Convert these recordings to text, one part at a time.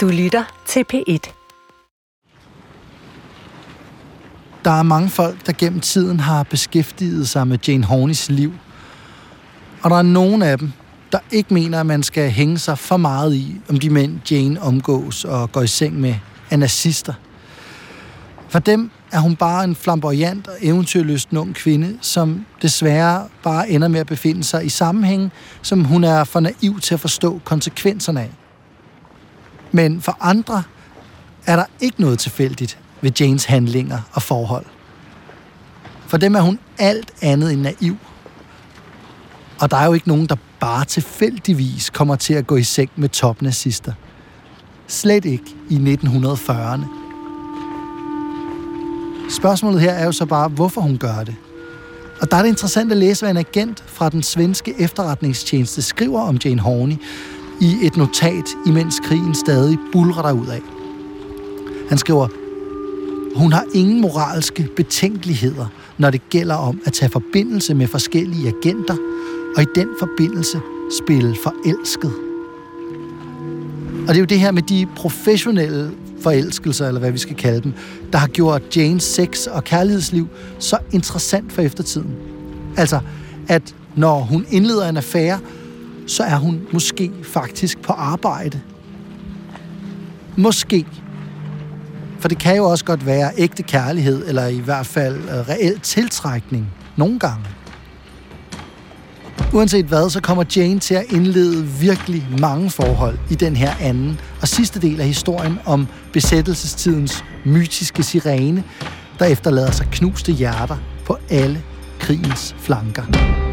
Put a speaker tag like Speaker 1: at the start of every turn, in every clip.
Speaker 1: Du lytter til P1.
Speaker 2: Der er mange folk, der gennem tiden har beskæftiget sig med Jane Horneys liv. Og der er nogen af dem, der ikke mener, at man skal hænge sig for meget i, om de mænd Jane omgås og går i seng med, er nazister. For dem er hun bare en flamboyant og eventyrlysten ung kvinde, som desværre bare ender med at befinde sig i sammenhæng, som hun er for naiv til at forstå konsekvenserne af. Men for andre er der ikke noget tilfældigt ved Janes handlinger og forhold. For dem er hun alt andet end naiv. Og der er jo ikke nogen, der bare tilfældigvis kommer til at gå i seng med topnazister. Slet ikke i 1940'erne. Spørgsmålet her er jo så bare, hvorfor hun gør det. Og der er det interessant at læse, hvad en agent fra den svenske efterretningstjeneste skriver om Jane Horney i et notat, imens krigen stadig bulrer af. Han skriver, hun har ingen moralske betænkeligheder, når det gælder om at tage forbindelse med forskellige agenter, og i den forbindelse spille forelsket. Og det er jo det her med de professionelle forelskelser, eller hvad vi skal kalde dem, der har gjort Janes sex- og kærlighedsliv så interessant for eftertiden. Altså, at når hun indleder en affære, så er hun måske faktisk på arbejde. Måske. For det kan jo også godt være ægte kærlighed, eller i hvert fald øh, reel tiltrækning, nogle gange. Uanset hvad, så kommer Jane til at indlede virkelig mange forhold i den her anden og sidste del af historien om besættelsestidens mytiske sirene, der efterlader sig knuste hjerter på alle krigens flanker.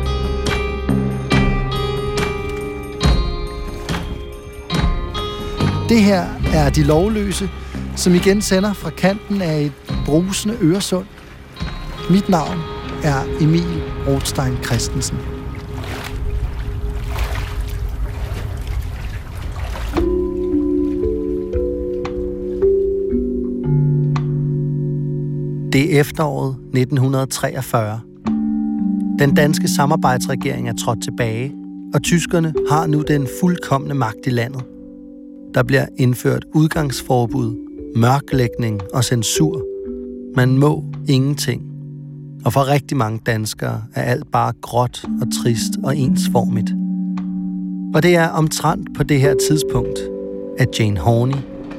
Speaker 2: Det her er De Lovløse, som igen sender fra kanten af et brusende Øresund. Mit navn er Emil Rothstein Christensen. Det er efteråret 1943. Den danske samarbejdsregering er trådt tilbage, og tyskerne har nu den fuldkommende magt i landet. Der bliver indført udgangsforbud, mørklægning og censur. Man må ingenting. Og for rigtig mange danskere er alt bare gråt og trist og ensformigt. Og det er omtrent på det her tidspunkt, at Jane Horney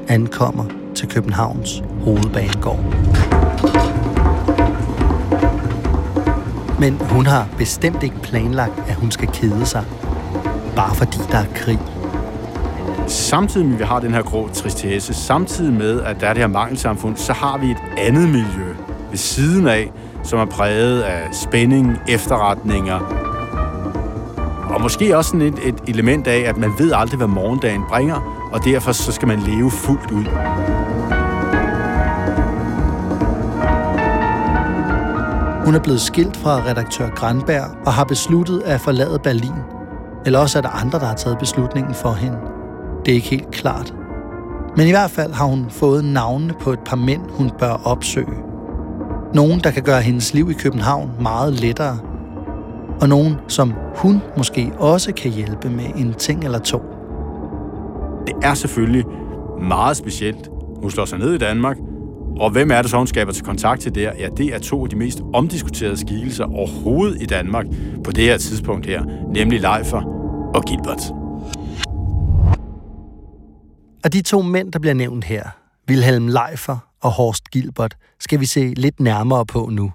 Speaker 2: ankommer til Københavns hovedbanegård. Men hun har bestemt ikke planlagt, at hun skal kede sig, bare fordi der er krig.
Speaker 3: Samtidig med, at vi har den her grå tristesse, samtidig med, at der er det her mangelsamfund, så har vi et andet miljø ved siden af, som er præget af spænding, efterretninger, og måske også sådan et, et element af, at man ved aldrig, hvad morgendagen bringer, og derfor så skal man leve fuldt ud.
Speaker 2: Hun er blevet skilt fra redaktør Granberg og har besluttet at forlade Berlin. Eller også er der andre, der har taget beslutningen for hende. Det er ikke helt klart. Men i hvert fald har hun fået navnene på et par mænd, hun bør opsøge. Nogen, der kan gøre hendes liv i København meget lettere. Og nogen, som hun måske også kan hjælpe med en ting eller to.
Speaker 3: Det er selvfølgelig meget specielt. Hun slår sig ned i Danmark, og hvem er det så, hun skaber til kontakt til der? Ja, det er to af de mest omdiskuterede skikkelser overhovedet i Danmark på det her tidspunkt her, nemlig Leifer og Gilbert.
Speaker 2: Af de to mænd, der bliver nævnt her, Wilhelm Leifer og Horst Gilbert, skal vi se lidt nærmere på nu.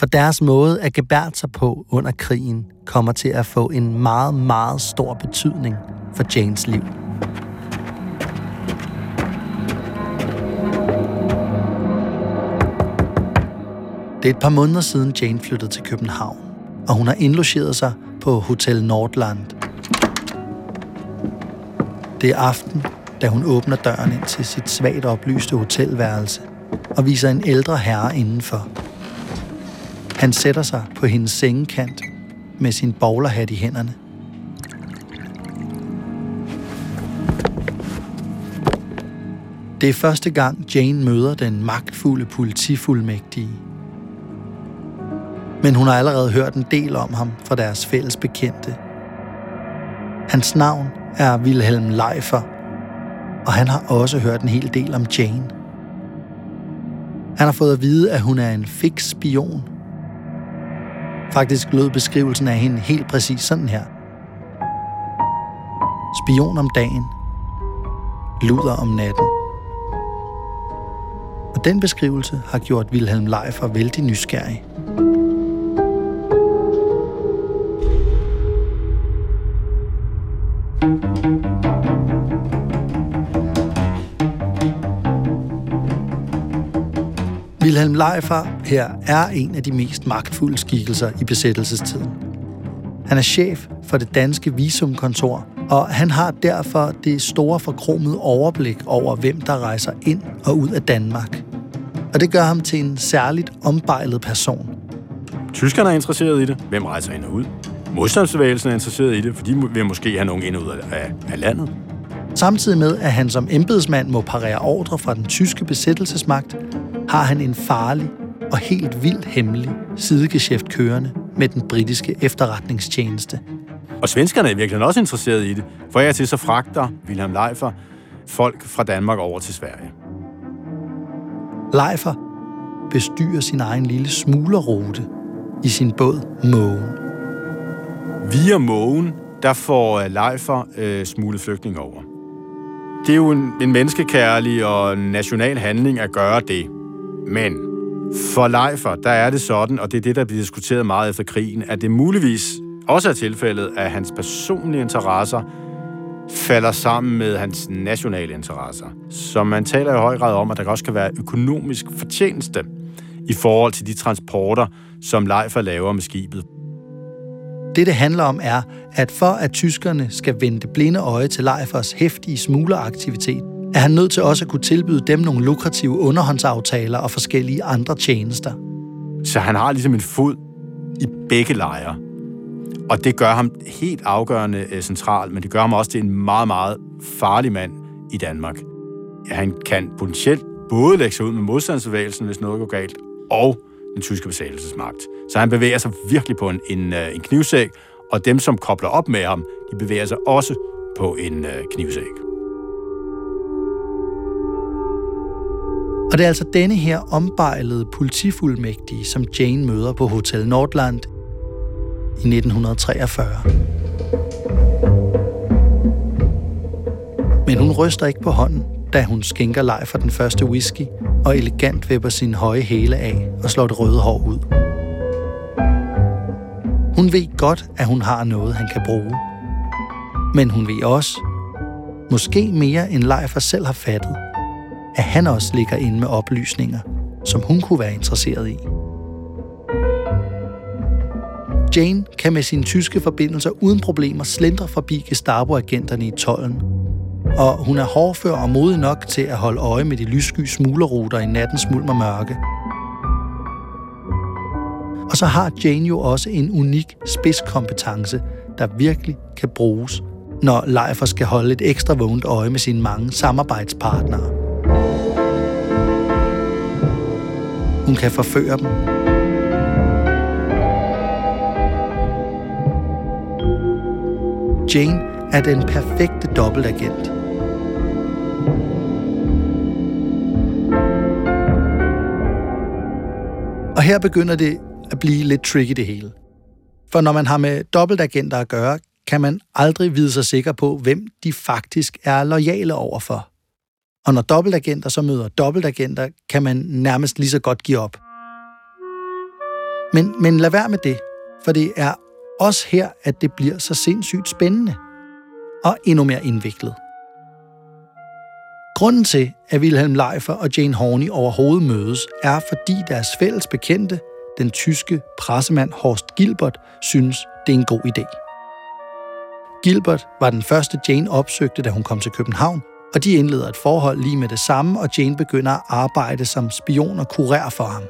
Speaker 2: For deres måde at gebære sig på under krigen kommer til at få en meget, meget stor betydning for Janes liv. Det er et par måneder siden Jane flyttede til København, og hun har indlogeret sig på Hotel Nordland. Det er aften, da hun åbner døren ind til sit svagt oplyste hotelværelse og viser en ældre herre indenfor. Han sætter sig på hendes sengekant med sin bowlerhat i hænderne. Det er første gang, Jane møder den magtfulde politifuldmægtige men hun har allerede hørt en del om ham fra deres fælles bekendte. Hans navn er Wilhelm Leifer, og han har også hørt en hel del om Jane. Han har fået at vide, at hun er en fix spion. Faktisk lød beskrivelsen af hende helt præcis sådan her. Spion om dagen, luder om natten. Og den beskrivelse har gjort Wilhelm Leifer vældig nysgerrig. Leifer her er en af de mest magtfulde skikkelser i besættelsestiden. Han er chef for det danske visumkontor, og han har derfor det store forkromede overblik over, hvem der rejser ind og ud af Danmark. Og det gør ham til en særligt ombejlet person.
Speaker 3: Tyskerne er interesseret i det. Hvem rejser ind og ud? Modstandsbevægelsen er interesseret i det, for de vil måske have nogen ind og ud af, af landet.
Speaker 2: Samtidig med, at han som embedsmand må parere ordre fra den tyske besættelsesmagt, har han en farlig og helt vildt hemmelig sidegeschæft kørende med den britiske efterretningstjeneste.
Speaker 3: Og svenskerne er virkelig også interesseret i det, for jeg til så fragter Wilhelm Leifer folk fra Danmark over til Sverige.
Speaker 2: Leifer bestyrer sin egen lille smuglerrute i sin båd Mågen.
Speaker 3: Via Mågen, der får Leifer øh, smuglet flygtninge over. Det er jo en, en menneskekærlig og national handling at gøre det. Men for Leifer, der er det sådan, og det er det, der bliver diskuteret meget efter krigen, at det muligvis også er tilfældet, at hans personlige interesser falder sammen med hans nationale interesser. Så man taler i høj grad om, at der også kan være økonomisk fortjeneste i forhold til de transporter, som Leifer laver med skibet.
Speaker 2: Det, det handler om, er, at for at tyskerne skal vende det blinde øje til Leifers hæftige smugleraktivitet, er han nødt til også at kunne tilbyde dem nogle lukrative underhåndsaftaler og forskellige andre tjenester.
Speaker 3: Så han har ligesom en fod i begge lejre. Og det gør ham helt afgørende øh, central, men det gør ham også til en meget, meget farlig mand i Danmark. Han kan potentielt både lægge sig ud med modstandsbevægelsen, hvis noget går galt, og den tyske besættelsesmagt. Så han bevæger sig virkelig på en, en, øh, en knivsæk, og dem, som kobler op med ham, de bevæger sig også på en øh, knivsæk.
Speaker 2: Og det er altså denne her ombejlede politifuldmægtige, som Jane møder på Hotel Nordland i 1943. Men hun ryster ikke på hånden, da hun skænker leg for den første whisky og elegant vipper sin høje hæle af og slår det røde hår ud. Hun ved godt, at hun har noget, han kan bruge. Men hun ved også, måske mere end Leifer selv har fattet, at han også ligger inde med oplysninger, som hun kunne være interesseret i. Jane kan med sine tyske forbindelser uden problemer slindre forbi Gestapo-agenterne i tollen. Og hun er hårdfør og modig nok til at holde øje med de lyssky smuglerruter i nattens mulm og mørke. Og så har Jane jo også en unik spidskompetence, der virkelig kan bruges, når Leifer skal holde et ekstra vågent øje med sine mange samarbejdspartnere. Hun kan forføre dem Jane er den perfekte dobbeltagent. Og her begynder det at blive lidt tricky det hele. For når man har med dobbeltagenter at gøre, kan man aldrig vide sig sikker på, hvem de faktisk er lojale overfor. Og når dobbeltagenter så møder dobbeltagenter, kan man nærmest lige så godt give op. Men, men lad være med det, for det er også her, at det bliver så sindssygt spændende og endnu mere indviklet. Grunden til, at Wilhelm Leifer og Jane Horney overhovedet mødes, er fordi deres fælles bekendte, den tyske pressemand Horst Gilbert, synes, det er en god idé. Gilbert var den første, Jane opsøgte, da hun kom til København, og de indleder et forhold lige med det samme, og Jane begynder at arbejde som spion og kurer for ham.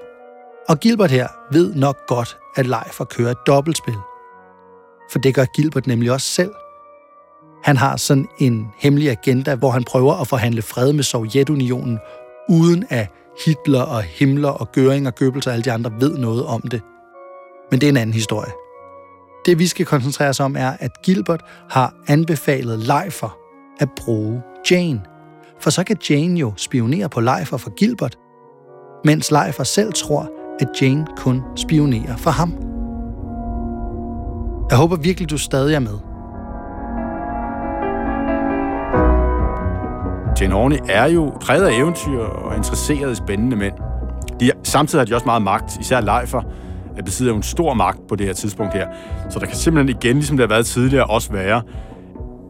Speaker 2: Og Gilbert her ved nok godt, at Leif har kører et dobbeltspil – for det gør Gilbert nemlig også selv. Han har sådan en hemmelig agenda, hvor han prøver at forhandle fred med Sovjetunionen, uden at Hitler og Himmler og Göring og Goebbels og alle de andre ved noget om det. Men det er en anden historie. Det vi skal koncentrere os om er, at Gilbert har anbefalet Leifer at bruge Jane. For så kan Jane jo spionere på Leifer for Gilbert, mens Leifer selv tror, at Jane kun spionerer for ham. Jeg håber virkelig, du stadig er med.
Speaker 3: Jane Horney er jo præget af eventyr og interesseret i spændende mænd. De, samtidig har de også meget magt, især Leifer at besidder jo en stor magt på det her tidspunkt her. Så der kan simpelthen igen, ligesom det har været tidligere, også være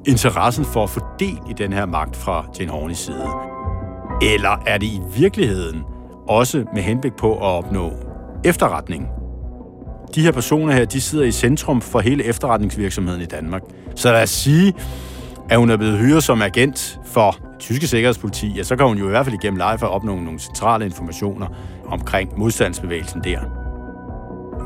Speaker 3: interessen for at få del i den her magt fra Jane Horneys side. Eller er det i virkeligheden også med henblik på at opnå efterretning? De her personer her, de sidder i centrum for hele efterretningsvirksomheden i Danmark. Så lad os sige, at hun er blevet hyret som agent for tyske sikkerhedspoliti, ja, så kan hun jo i hvert fald igennem live for at opnå nogle centrale informationer omkring modstandsbevægelsen der.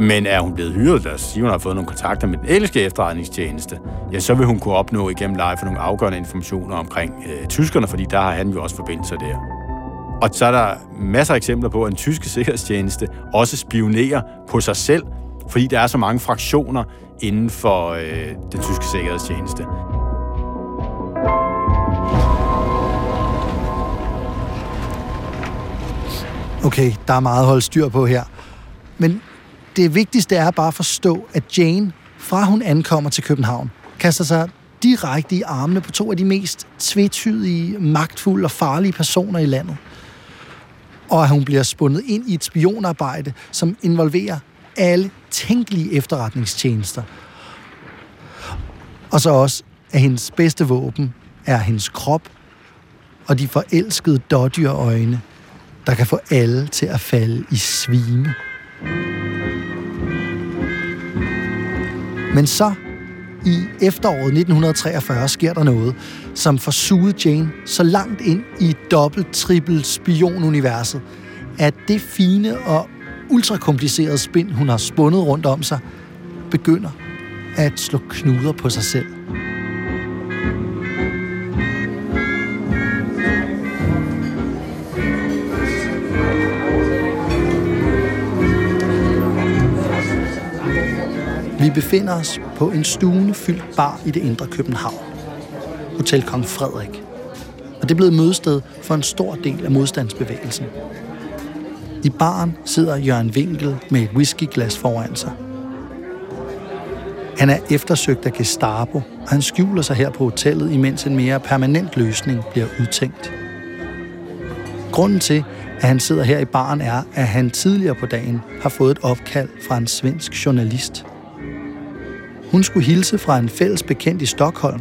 Speaker 3: Men er hun blevet hyret, der siger, hun har fået nogle kontakter med den engelske efterretningstjeneste, ja, så vil hun kunne opnå igennem live for nogle afgørende informationer omkring øh, tyskerne, fordi der har han jo også forbindelser der. Og så er der masser af eksempler på, at den tyske sikkerhedstjeneste også spionerer på sig selv, fordi der er så mange fraktioner inden for øh, den tyske sikkerhedstjeneste.
Speaker 2: Okay, der er meget at holde styr på her. Men det vigtigste er bare at forstå, at Jane, fra hun ankommer til København, kaster sig direkte i armene på to af de mest tvetydige, magtfulde og farlige personer i landet. Og at hun bliver spundet ind i et spionarbejde, som involverer alle tænkelige efterretningstjenester. Og så også, at hendes bedste våben er hendes krop og de forelskede dådyrøjne, der kan få alle til at falde i svime. Men så, i efteråret 1943, sker der noget, som får suget Jane så langt ind i dobbelt-trippel spionuniverset, at det fine og ultrakomplicerede spind, hun har spundet rundt om sig, begynder at slå knuder på sig selv. Befinder os på en stuende fyldt bar i det indre København. Hotel Kong Frederik. Og det er blevet mødested for en stor del af modstandsbevægelsen. I baren sidder Jørgen Winkel med et whiskyglas foran sig. Han er eftersøgt af Gestapo, og han skjuler sig her på hotellet, imens en mere permanent løsning bliver udtænkt. Grunden til, at han sidder her i baren, er, at han tidligere på dagen har fået et opkald fra en svensk journalist – hun skulle hilse fra en fælles bekendt i Stockholm,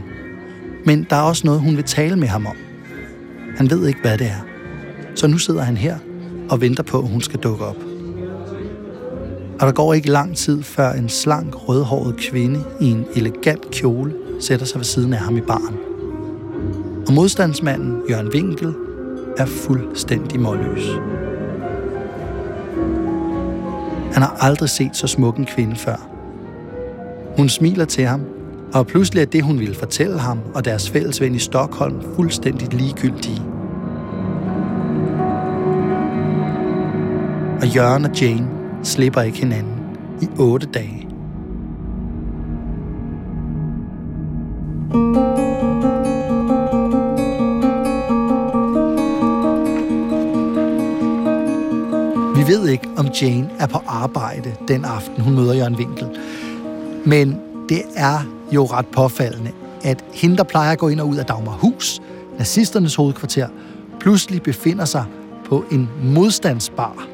Speaker 2: men der er også noget, hun vil tale med ham om. Han ved ikke, hvad det er. Så nu sidder han her og venter på, at hun skal dukke op. Og der går ikke lang tid, før en slank, rødhåret kvinde i en elegant kjole sætter sig ved siden af ham i baren. Og modstandsmanden, Jørgen Winkel, er fuldstændig målløs. Han har aldrig set så smuk en kvinde før – hun smiler til ham, og pludselig er det, hun ville fortælle ham og deres fælles ven i Stockholm fuldstændig ligegyldige. Og Jørgen og Jane slipper ikke hinanden i otte dage. Vi ved ikke, om Jane er på arbejde den aften, hun møder Jørgen Winkel. Men det er jo ret påfaldende, at hende, der plejer at gå ind og ud af Dagmarhus, nazisternes hovedkvarter, pludselig befinder sig på en modstandsbar.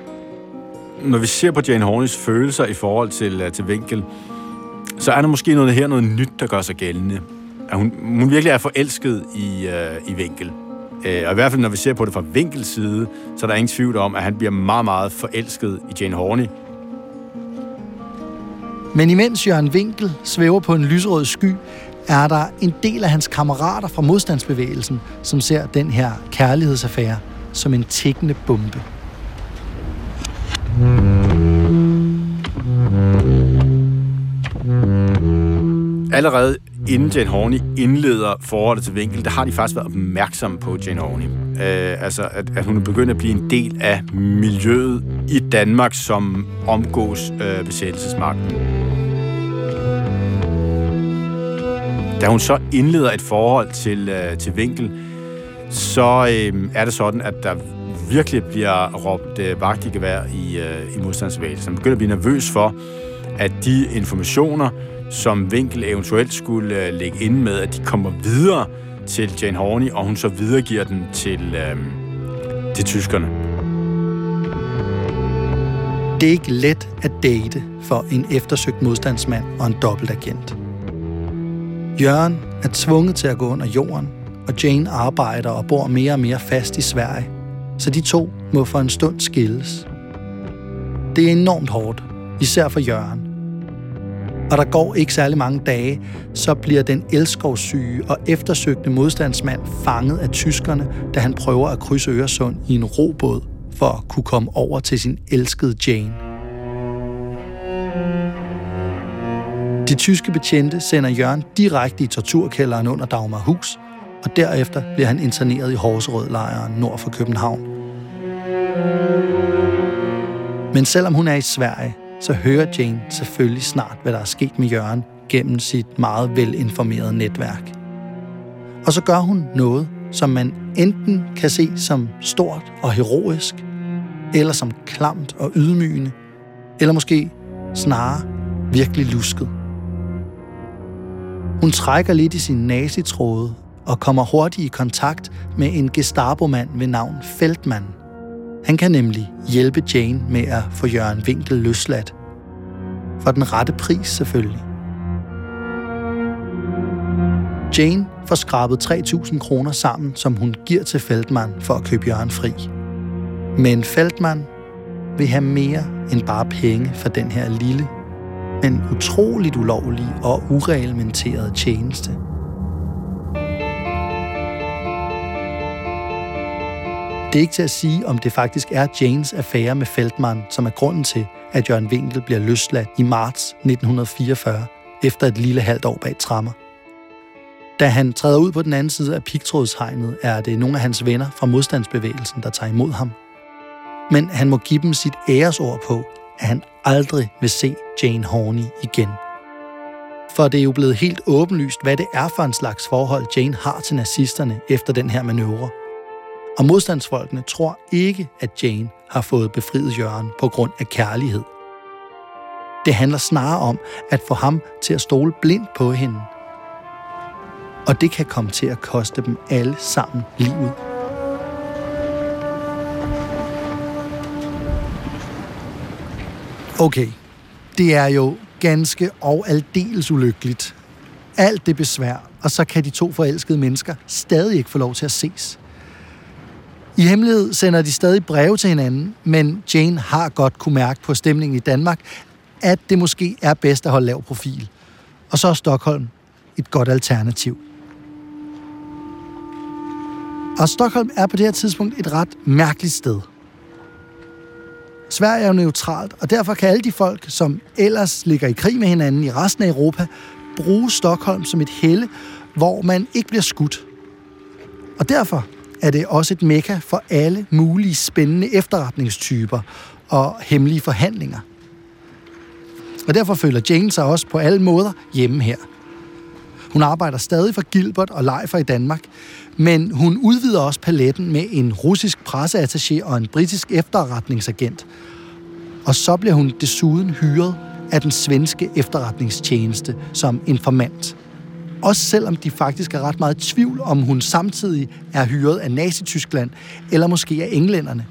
Speaker 3: Når vi ser på Jane Horneys følelser i forhold til, øh, til Winkel, så er der måske noget her, noget nyt, der gør sig gældende. At hun, hun virkelig er forelsket i, øh, i Winkel. Øh, og i hvert fald, når vi ser på det fra Winkels side, så er der ingen tvivl om, at han bliver meget, meget forelsket i Jane Horney,
Speaker 2: men imens Jørgen Winkel svæver på en lysrød sky, er der en del af hans kammerater fra modstandsbevægelsen, som ser den her kærlighedsaffære som en tækkende bombe.
Speaker 3: Allerede inden Jane Horney indleder forholdet til Winkel, der har de faktisk været opmærksomme på Jane Horney. Øh, altså, at, at hun er begyndt at blive en del af miljøet i Danmark, som omgås øh, besættelsesmagten. Da hun så indleder et forhold til, øh, til Winkel, så øh, er det sådan, at der virkelig bliver råbt øh, vagt i gevær i, øh, i modstandsbevægelsen. Man begynder at blive nervøs for, at de informationer, som Winkel eventuelt skulle øh, lægge ind med, at de kommer videre til Jane Horney, og hun så videregiver den til, øh, til tyskerne.
Speaker 2: Det er ikke let at date for en eftersøgt modstandsmand og en dobbeltagent. Jørgen er tvunget til at gå under jorden, og Jane arbejder og bor mere og mere fast i Sverige, så de to må for en stund skilles. Det er enormt hårdt, især for Jørgen. Og der går ikke særlig mange dage, så bliver den elskovssyge og eftersøgte modstandsmand fanget af tyskerne, da han prøver at krydse Øresund i en robåd for at kunne komme over til sin elskede Jane. Mm. De tyske betjente sender Jørgen direkte i torturkælderen under Dagmarhus, og derefter bliver han interneret i Horserød-lejren nord for København. Men selvom hun er i Sverige, så hører Jane selvfølgelig snart, hvad der er sket med Jørgen gennem sit meget velinformerede netværk. Og så gør hun noget, som man enten kan se som stort og heroisk, eller som klamt og ydmygende, eller måske snarere virkelig lusket. Hun trækker lidt i sin nazitråde og kommer hurtigt i kontakt med en Gestapo-mand ved navn Feldmann. Han kan nemlig hjælpe Jane med at få Jørgen Winkel løsladt. For den rette pris selvfølgelig. Jane får skrabet 3.000 kroner sammen, som hun giver til Feldmann for at købe Jørgen fri. Men Feldmann vil have mere end bare penge for den her lille, men utroligt ulovlig og ureglementeret tjeneste. Det er ikke til at sige, om det faktisk er Janes affære med Feldman, som er grunden til, at Jørgen Winkel bliver løsladt i marts 1944, efter et lille halvt år bag trammer. Da han træder ud på den anden side af pigtrådshegnet, er det nogle af hans venner fra modstandsbevægelsen, der tager imod ham. Men han må give dem sit æresord på, at han aldrig vil se Jane Horney igen. For det er jo blevet helt åbenlyst, hvad det er for en slags forhold, Jane har til nazisterne efter den her manøvre. Og modstandsfolkene tror ikke, at Jane har fået befriet Jørgen på grund af kærlighed. Det handler snarere om at få ham til at stole blindt på hende. Og det kan komme til at koste dem alle sammen livet. Okay, det er jo ganske og aldeles ulykkeligt. Alt det besvær, og så kan de to forelskede mennesker stadig ikke få lov til at ses. I hemmelighed sender de stadig breve til hinanden, men Jane har godt kunne mærke på stemningen i Danmark, at det måske er bedst at holde lav profil. Og så er Stockholm et godt alternativ. Og Stockholm er på det her tidspunkt et ret mærkeligt sted. Sverige er jo neutralt, og derfor kan alle de folk, som ellers ligger i krig med hinanden i resten af Europa, bruge Stockholm som et helle, hvor man ikke bliver skudt. Og derfor er det også et mekka for alle mulige spændende efterretningstyper og hemmelige forhandlinger. Og derfor føler Jane sig også på alle måder hjemme her. Hun arbejder stadig for Gilbert og Leifer i Danmark, men hun udvider også paletten med en russisk presseattaché og en britisk efterretningsagent. Og så bliver hun desuden hyret af den svenske efterretningstjeneste som informant. Også selvom de faktisk er ret meget i tvivl, om hun samtidig er hyret af Nazi-Tyskland, eller måske af englænderne.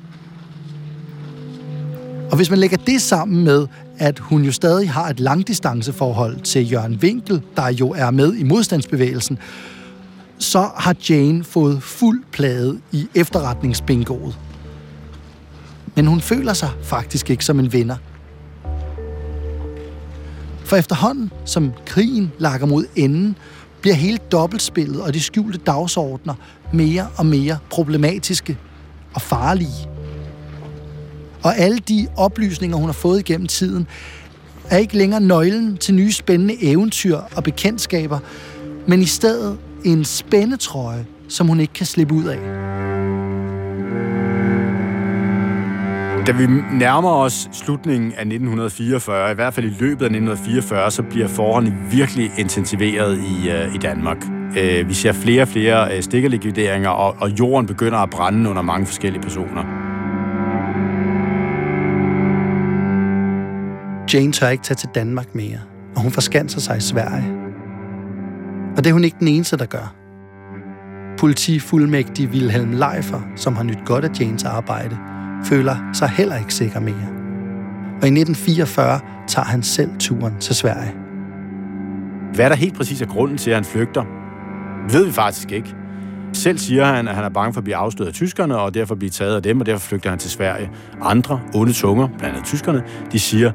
Speaker 2: Og hvis man lægger det sammen med, at hun jo stadig har et langdistanceforhold til Jørgen Winkel, der jo er med i modstandsbevægelsen, så har Jane fået fuld plade i efterretningsbingoet. Men hun føler sig faktisk ikke som en vinder. For efterhånden, som krigen lakker mod enden, bliver hele dobbeltspillet og de skjulte dagsordner mere og mere problematiske og farlige. Og alle de oplysninger, hun har fået igennem tiden, er ikke længere nøglen til nye spændende eventyr og bekendtskaber, men i stedet en spændetrøje, som hun ikke kan slippe ud af.
Speaker 3: Da vi nærmer os slutningen af 1944, i hvert fald i løbet af 1944, så bliver forholdene virkelig intensiveret i, uh, i Danmark. Øh, vi ser flere og flere øh, stikkerlikvideringer, og, og jorden begynder at brænde under mange forskellige personer.
Speaker 2: Jane tør ikke tage til Danmark mere, og hun forskanser sig i Sverige. Og det er hun ikke den eneste, der gør. Politifuldmægtig Wilhelm Leifer, som har nyt godt af Janes arbejde, føler sig heller ikke sikker mere. Og i 1944 tager han selv turen til Sverige.
Speaker 3: Hvad er der helt præcis er grunden til, at han flygter, ved vi faktisk ikke. Selv siger han, at han er bange for at blive afsløret af tyskerne, og derfor blive taget af dem, og derfor flygter han til Sverige. Andre onde tunger, blandt andet tyskerne, de siger,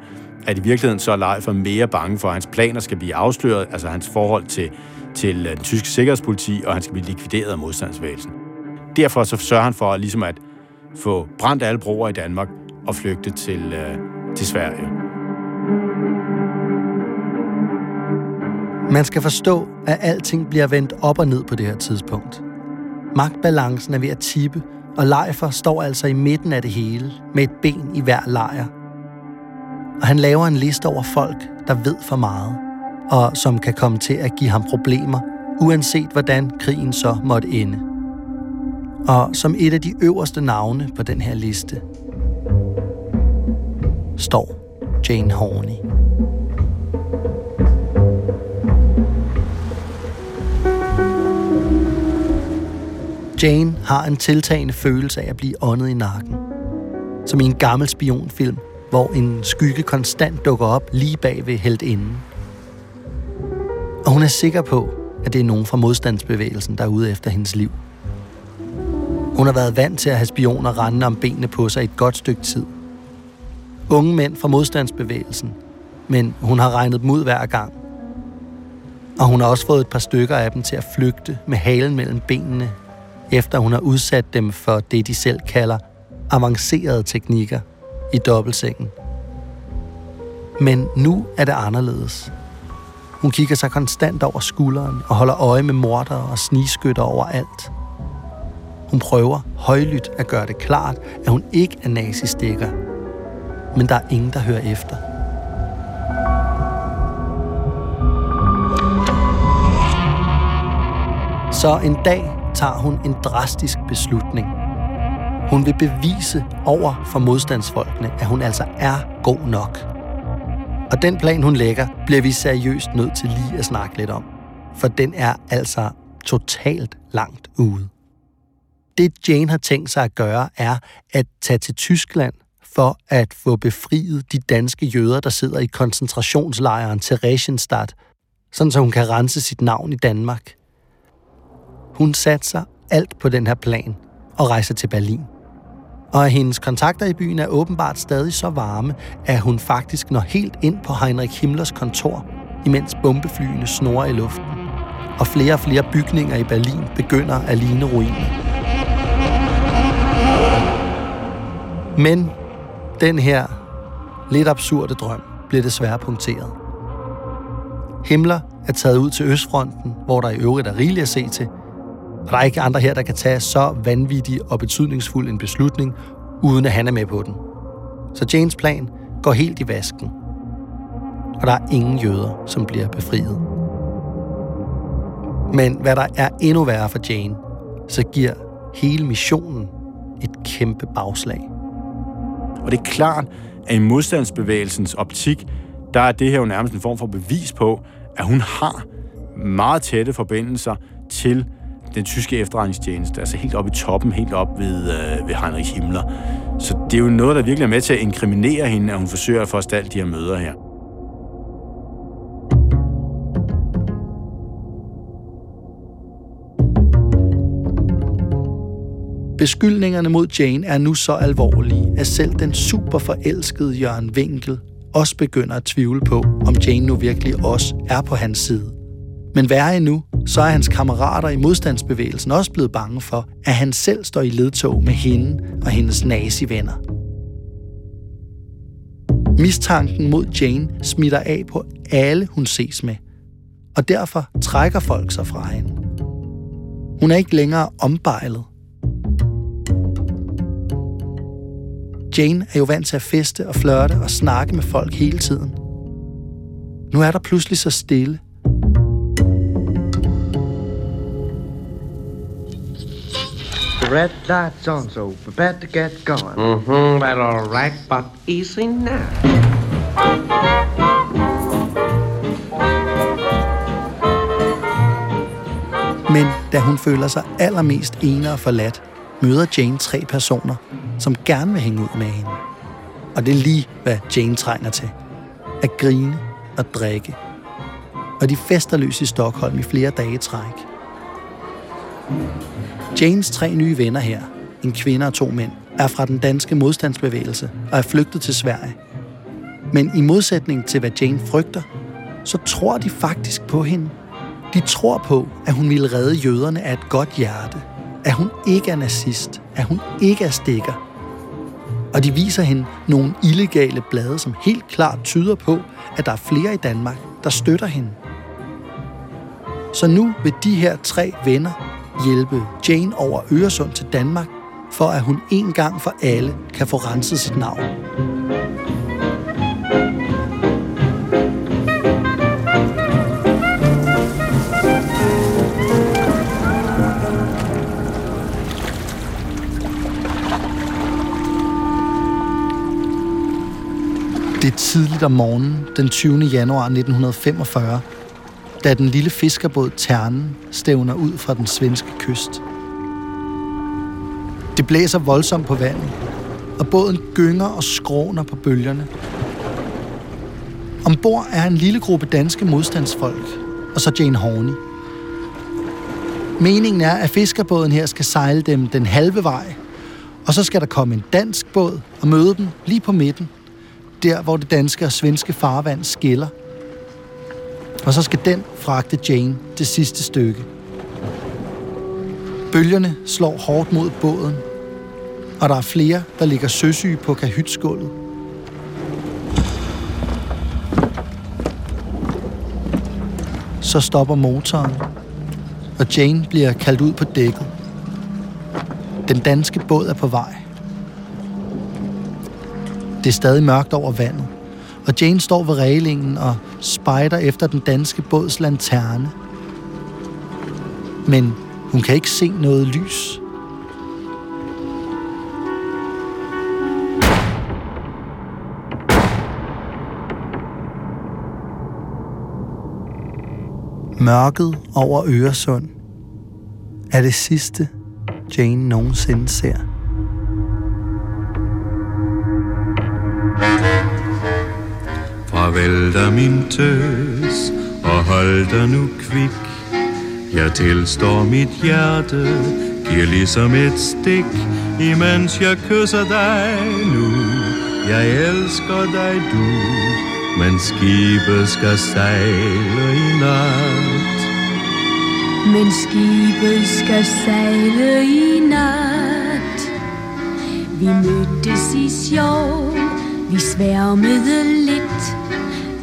Speaker 3: at i virkeligheden så er Leifer mere bange for, at hans planer skal blive afsløret, altså hans forhold til, til øh, den tyske sikkerhedspoliti, og han skal blive likvideret af modstandsbevægelsen. Derfor så sørger han for ligesom at få brændt alle broer i Danmark og flygte til, øh, til Sverige.
Speaker 2: Man skal forstå, at alting bliver vendt op og ned på det her tidspunkt. Magtbalancen er ved at tippe, og Leifer står altså i midten af det hele, med et ben i hver lejr. Og han laver en liste over folk, der ved for meget, og som kan komme til at give ham problemer, uanset hvordan krigen så måtte ende. Og som et af de øverste navne på den her liste, står Jane Horney. Jane har en tiltagende følelse af at blive åndet i nakken. Som i en gammel spionfilm, hvor en skygge konstant dukker op lige bag ved heldinden. Og hun er sikker på, at det er nogen fra modstandsbevægelsen, der er ude efter hendes liv. Hun har været vant til at have spioner rende om benene på sig et godt stykke tid. Unge mænd fra modstandsbevægelsen, men hun har regnet dem ud hver gang. Og hun har også fået et par stykker af dem til at flygte med halen mellem benene efter hun har udsat dem for det, de selv kalder avancerede teknikker i dobbeltsengen. Men nu er det anderledes. Hun kigger sig konstant over skulderen og holder øje med morder og snigskytter overalt. Hun prøver højlydt at gøre det klart, at hun ikke er nazistikker. Men der er ingen, der hører efter. Så en dag tager hun en drastisk beslutning. Hun vil bevise over for modstandsfolkene, at hun altså er god nok. Og den plan, hun lægger, bliver vi seriøst nødt til lige at snakke lidt om. For den er altså totalt langt ude. Det Jane har tænkt sig at gøre, er at tage til Tyskland for at få befriet de danske jøder, der sidder i koncentrationslejren til sådan så hun kan rense sit navn i Danmark. Hun satser alt på den her plan og rejser til Berlin. Og hendes kontakter i byen er åbenbart stadig så varme, at hun faktisk når helt ind på Heinrich Himmlers kontor, imens bombeflyene snorer i luften. Og flere og flere bygninger i Berlin begynder at ligne ruiner. Men den her lidt absurde drøm bliver desværre punkteret. Himmler er taget ud til Østfronten, hvor der i øvrigt er rigeligt at se til, og der er ikke andre her, der kan tage så vanvittig og betydningsfuld en beslutning, uden at han er med på den. Så Janes plan går helt i vasken. Og der er ingen jøder, som bliver befriet. Men hvad der er endnu værre for Jane, så giver hele missionen et kæmpe bagslag.
Speaker 3: Og det er klart, at i modstandsbevægelsens optik, der er det her jo nærmest en form for bevis på, at hun har meget tætte forbindelser til den tyske efterretningstjeneste, altså helt op i toppen, helt op ved, øh, ved Heinrich Himmler. Så det er jo noget, der virkelig er med til at inkriminere hende, at hun forsøger at forstalte de her møder her.
Speaker 2: Beskyldningerne mod Jane er nu så alvorlige, at selv den super forelskede Jørgen Winkel også begynder at tvivle på, om Jane nu virkelig også er på hans side. Men værre endnu, så er hans kammerater i modstandsbevægelsen også blevet bange for, at han selv står i ledtog med hende og hendes nazi-venner. Mistanken mod Jane smitter af på alle, hun ses med, og derfor trækker folk sig fra hende. Hun er ikke længere ombejlet. Jane er jo vant til at feste og flørte og snakke med folk hele tiden. Nu er der pludselig så stille,
Speaker 1: the red light's on, so prepare to get going.
Speaker 4: Mm-hmm, well, all right, but easy now.
Speaker 2: Men da hun føler sig allermest ene og forladt, møder Jane tre personer, som gerne vil hænge ud med hende. Og det er lige, hvad Jane trænger til. At grine og drikke. Og de fester løs i Stockholm i flere dage i træk. Janes tre nye venner her, en kvinde og to mænd, er fra den danske modstandsbevægelse og er flygtet til Sverige. Men i modsætning til hvad Jane frygter, så tror de faktisk på hende. De tror på, at hun ville redde jøderne af et godt hjerte. At hun ikke er nazist. At hun ikke er stikker. Og de viser hende nogle illegale blade, som helt klart tyder på, at der er flere i Danmark, der støtter hende. Så nu vil de her tre venner hjælpe Jane over Øresund til Danmark, for at hun en gang for alle kan få renset sit navn. Det er tidligt om morgenen den 20. januar 1945, da den lille fiskerbåd Ternen stævner ud fra den svenske kyst. Det blæser voldsomt på vandet, og båden gynger og skråner på bølgerne. Ombord er en lille gruppe danske modstandsfolk, og så Jane Horney. Meningen er, at fiskerbåden her skal sejle dem den halve vej, og så skal der komme en dansk båd og møde dem lige på midten, der hvor det danske og svenske farvand skiller – og så skal den fragte Jane det sidste stykke. Bølgerne slår hårdt mod båden, og der er flere, der ligger søsyge på kahytskulvet. Så stopper motoren, og Jane bliver kaldt ud på dækket. Den danske båd er på vej. Det er stadig mørkt over vandet og Jane står ved reglingen og spejder efter den danske båds lanterne. Men hun kan ikke se noget lys. Mørket over Øresund er det sidste, Jane nogensinde ser.
Speaker 5: Farvel da min tøs, og hold dig nu kvik. Jeg tilstår mit hjerte, giver ligesom et stik, imens jeg kysser dig nu. Jeg elsker dig du, men skibet skal sejle i nat.
Speaker 6: Men skibet skal sejle i nat. Vi mødtes i sjov, vi sværmede lidt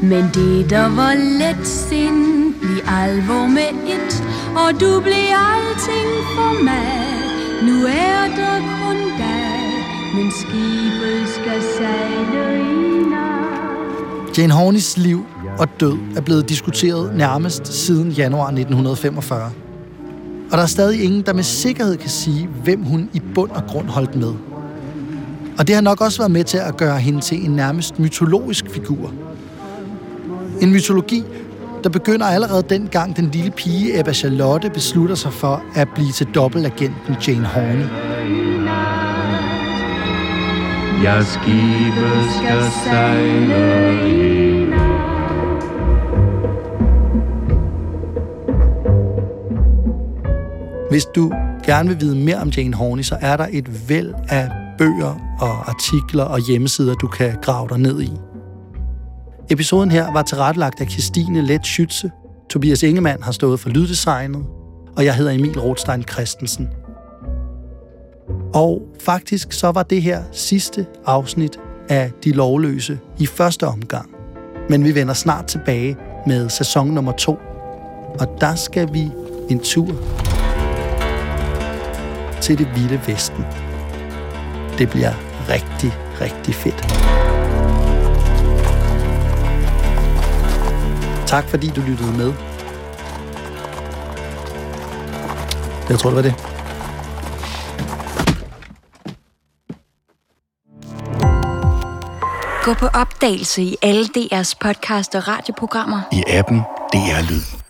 Speaker 6: men det, der var let sind, Bliv alvor med et, og du blev alting for mig. Nu er der kun dig, men skibet skal sejle i nat.
Speaker 2: Jane Horneys liv og død er blevet diskuteret nærmest siden januar 1945. Og der er stadig ingen, der med sikkerhed kan sige, hvem hun i bund og grund holdt med. Og det har nok også været med til at gøre hende til en nærmest mytologisk figur – en mytologi, der begynder allerede dengang den lille pige Ebba Charlotte beslutter sig for at blive til dobbeltagenten Jane Horney.
Speaker 5: Jeg skibet skal sejle
Speaker 2: Hvis du gerne vil vide mere om Jane Horney, så er der et væld af bøger og artikler og hjemmesider, du kan grave dig ned i. Episoden her var tilrettelagt af Christine Let Schütze. Tobias Ingemann har stået for lyddesignet, og jeg hedder Emil Rothstein Christensen. Og faktisk så var det her sidste afsnit af De Lovløse i første omgang. Men vi vender snart tilbage med sæson nummer to. Og der skal vi en tur til det vilde vesten. Det bliver rigtig, rigtig fedt. Tak fordi du lyttede med. Jeg tror, det var det.
Speaker 7: Gå på opdagelse i alle DR's podcast og radioprogrammer.
Speaker 8: I appen DR Lyd.